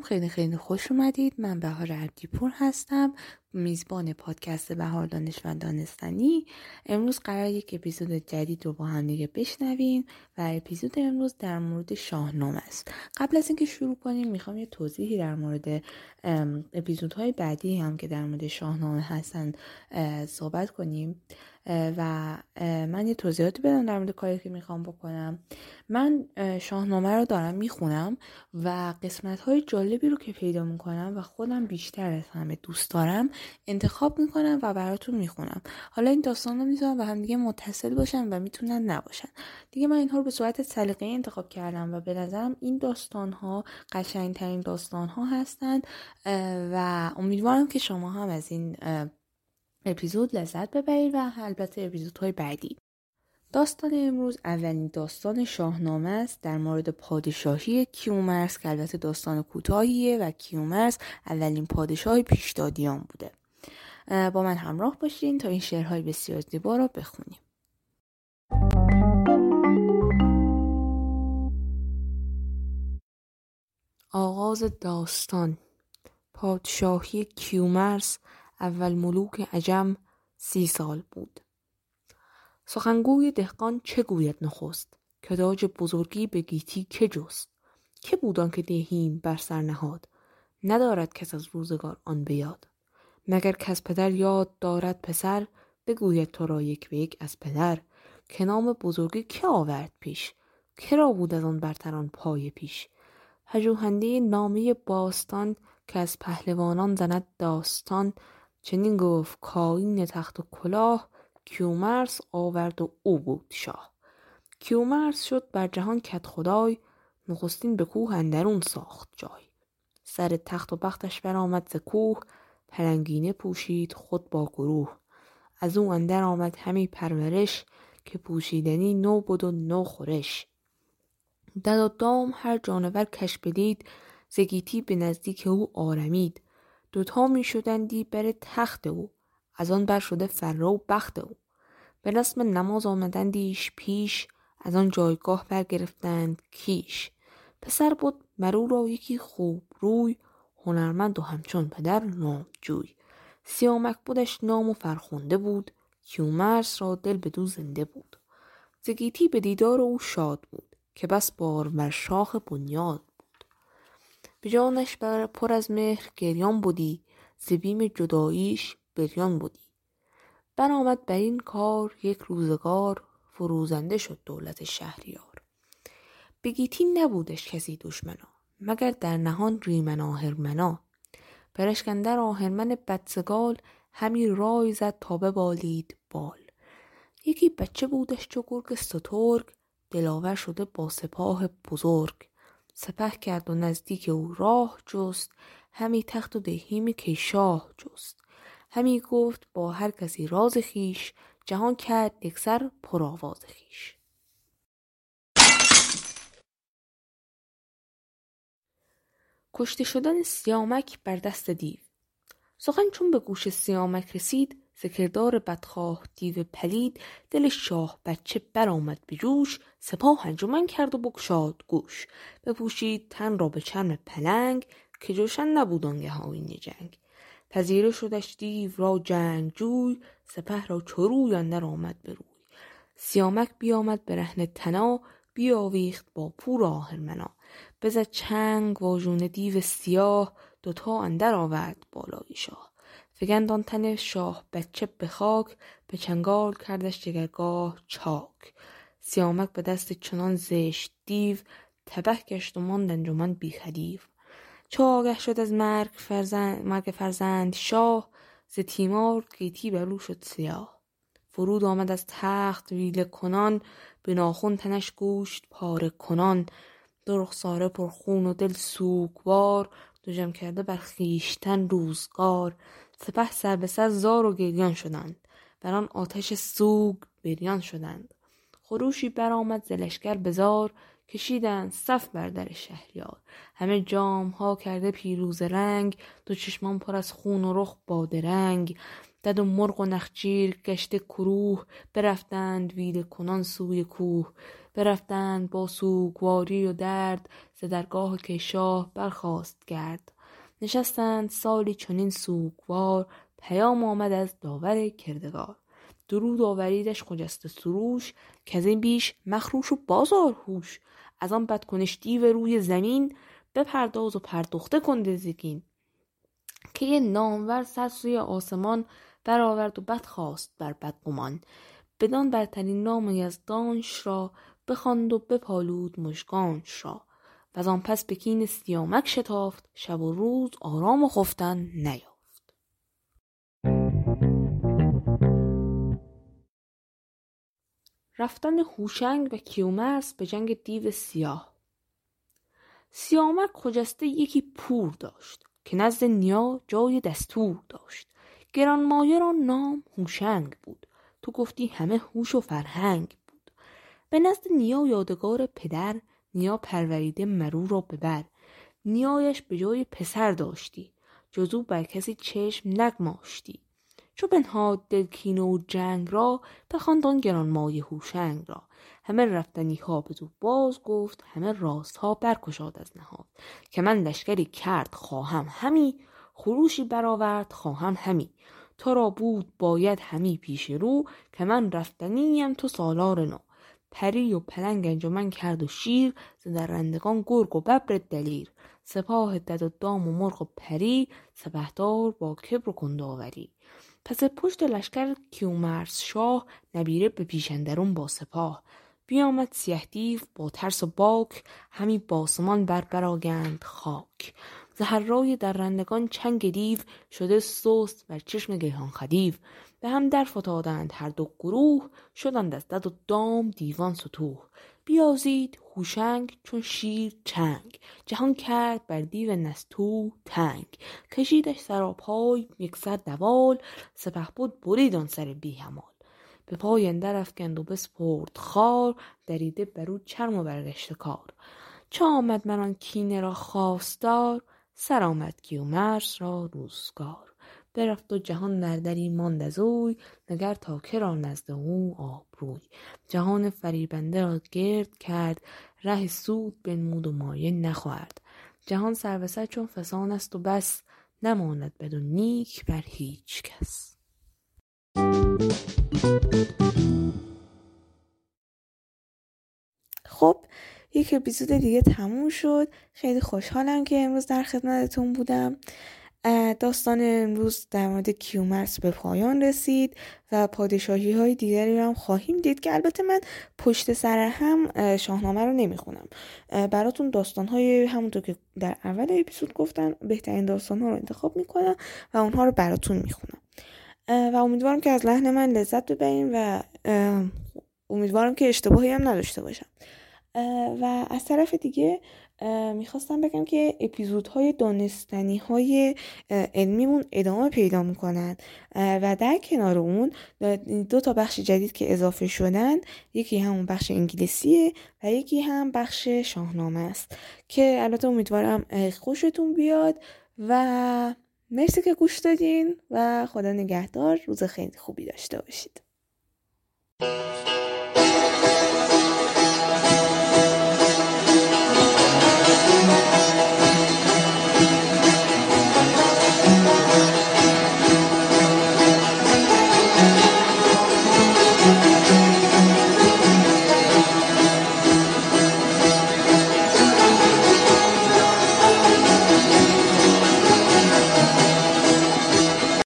خیلی خیلی خوش اومدید. من بهار عبدیپور هستم. میزبان پادکست بهار دانش و دانستنی. امروز قرار یک اپیزود جدید رو با هم دیگه بشنویم و اپیزود امروز در مورد شاهنامه است. قبل از اینکه شروع کنیم می‌خوام یه توضیحی در مورد اپیزودهای بعدی هم که در مورد شاهنامه هستن صحبت کنیم. و من یه توضیحاتی بدم در مورد کاری که می‌خوام بکنم. من شاهنامه رو دارم می‌خونم و قسمت های جالبی رو که پیدا می‌کنم و خودم بیشتر از همه دوست دارم انتخاب می‌کنم و براتون می‌خونم. حالا این داستان رو می‌تونم و هم دیگه متصل باشن و می‌تونن نباشن. دیگه من اینها رو به صورت سلیقه انتخاب کردم و به نظرم این داستان ها قشنگترین داستان ها هستند و امیدوارم که شما هم از این اپیزود لذت ببرید و البته اپیزودهای بعدی. داستان امروز اولین داستان شاهنامه است. در مورد پادشاهی کیومرس که البته داستان کوتاهیه و کیومرس اولین پادشاه پیشدادیان بوده. با من همراه باشین تا این شعرهای بسیار زیبا را بخونیم. آغاز داستان پادشاهی کیومرس اول ملوک عجم سی سال بود. سخنگوی دهقان چه گوید نخست؟ که داج بزرگی به گیتی که جست؟ که بودان که دهیم بر سر نهاد؟ ندارد کس از روزگار آن بیاد. مگر کس پدر یاد دارد پسر؟ بگوید تو را یک به یک از پدر. که نام بزرگی که آورد پیش؟ کرا بود از آن برتران پای پیش؟ پژوهنده نامی باستان که از پهلوانان زند داستان چنین گفت کاین تخت و کلاه کیومرس آورد و او بود شاه. کیومرس شد بر جهان کت خدای نخستین به کوه اندرون ساخت جای. سر تخت و بختش برآمد ز کوه پلنگینه پوشید خود با گروه. از او اندر آمد همی پرورش که پوشیدنی نو بود و نو خورش. دد و دام هر جانور کش بدید زگیتی به نزدیک او آرمید. دوتا می شدندی بر تخت او. از آن بر شده فره و بخت او. به رسم نماز آمدندیش پیش از آن جایگاه برگرفتند کیش. پسر بود مرو را یکی خوب روی هنرمند و همچون پدر جوی سیامک بودش نام و فرخونده بود کیومرس را دل به دو زنده بود. زگیتی به دیدار او شاد بود که بس بار بر شاخ بنیاد به جانش بر پر از مهر گریان بودی زبیم جداییش بریان بودی. برآمد بر این کار یک روزگار فروزنده شد دولت شهریار. به گیتی نبودش کسی دشمنا مگر در نهان ریمن آهرمنا. پرشکندر آهرمن بدسگال همی رای زد تا ببالید بال. یکی بچه بودش چو گرگ سترگ دلاور شده با سپاه بزرگ. سپه کرد و نزدیک او راه جست همی تخت و دهیم که شاه جست. همی گفت با هر کسی راز خیش جهان کرد یکسر پرآواز خیش. کشته شدن سیامک بر دست دیو. سخن چون به گوش سیامک رسید ز کردار بدخواه دیو پلید دل شاه بچه برآمد به جوش سپاه انجمن کرد و بگشاد گوش. بپوشید تن را به چرم پلنگ که جوشن نبود آنگه آیین جنگ. پذیره شدش دیو را جنگ جوی سپه را چروی اندر آمد به روی. سیامک بیامد به رهن تنا بیاویخت با پور آهرمنا بزد چنگ واژون دیو سیاه دوتا اندر آورد بالای شاه. فگند آن تن شاه بچه به خاک به چنگال کردش جگرگاه چاک. سیامک به دست چنان زشت دیو تبه گشت و ماند انجمن بی خدیو. چو آگه شد از مرگ فرزند, مرگ فرزند شاه ز تیمار گیتی بر شد سیاه. فرود آمد از تخت ویله کنان به ناخن تنش گوشت پاره کنان. دو رخساره پر خون و دل سوگوار دژم کرده بر خویشتن روزگار. سپه سر به سر زار و گریان شدند. بر آن آتش سوگ بریان شدند. خروشی برآمد ز لشکر به زار کشیدند صف بر در شهریار. همه جام ها کرده پیروزه رنگ دو چشمان پر از خون و رخ بادرنگ دد و مرغ و نخجیر گشته کروه برفتند ویده کنان سوی کوه. برفتند با سوگواری و درد ز درگاه که شاه برخواست گرد. نشستند سالی چنین سوگوار پیام آمد از داور کردگار. درود آوریدش خجسته سروش که این بیش مخروش و بازار هوش. از آن بدکنش دیو روی زمین بپرداز و پردخته کن دزگین که یه نامور سر سوی آسمان برآورد و بد خواست بر بدگمان. بدان برترین نام یزدانش را بخواند و بپالود مژگانش را. و آن پس به کین سیامک شتافت شب و روز آرام و خفتن نیافت. رفتن هوشنگ و کیومرس به جنگ دیو سیاه. سیامک خجسته یکی پور داشت که نزد نیا جای دستور داشت. گرانمایه را نام هوشنگ بود. تو گفتی همه هوش و فرهنگ بود. به نزد نیا یادگار پدر نیا پروریده مرو را ببر نیایش به جای پسر داشتی. جزو بر کسی چشم نگماشتی. چو بنهاد دل و جنگ را بخواند آن گرانمایه هوشنگ را. همه رفتنی ها به تو باز گفت همه راست ها برکشاد از نهاد. که من لشکری کرد خواهم همی خروشی برآورد خواهم همی. تو را بود باید همی پیش رو که من رفتنیم تو سالار نو. پری و پلنگ انجمن کرد و شیر ز درندگان گرگ و ببر دلیر. سپاه دد و دام و مرغ و پری سپهدار با کبر و کنداوری پس پشت لشکر کیومرس شاه نبیره به پیشندرون با سپاه. بیامد سیه دیو با ترس و باک همی باسمان بر براگند خاک. زهرای درندگان چنگ دیو شده سست بر چشم گیهان خدیو. به هم در فتادند هر دو گروه شدند از دد و دام دیوان ستوه بیازید هوشنگ چون شیر چنگ. جهان کرد بر دیو نستو تنگ. کشیدش سراپای یکسر دوال. سپه بود برید آن سر بی همال به پای اندر افکند و بسپرد خار. دریده برو چرم و برگشته کار. چه آمد من کینه را خواستار؟ سر آمد کیومرث را روزگار. برفت و جهان در دری ماند از اوی نگر تا که را نزد او آبروی. جهان فریبنده را گرد کرد ره سود بنمود و مایه نخورد جهان سر چون فسان است و بس نماند بدون نیک بر هیچ کس. خب یک اپیزود دیگه تموم شد. خیلی خوشحالم که امروز در خدمتتون بودم. داستان امروز در مورد کیومرس به پایان رسید و پادشاهی های دیگری رو هم خواهیم دید که البته من پشت سر هم شاهنامه رو نمی‌خونم. براتون داستان های همونطور که در اول اپیزود گفتن بهترین داستان ها رو انتخاب می‌کنم و اونها رو براتون می‌خونم. و امیدوارم که از لحن من لذت ببریم و امیدوارم که اشتباهی هم نداشته باشم. و از طرف دیگه می‌خواستم بگم که اپیزودهای دانستنی های علمیمون ادامه پیدا می‌کنن. و در کنار اون دو تا بخش جدید که اضافه شدن یکی همون بخش انگلیسیه و یکی هم بخش شاهنامه است. که البته امیدوارم خوشتون بیاد و مرسی که گوش دادین و خدا نگهدار روز خیلی خوبی داشته باشید.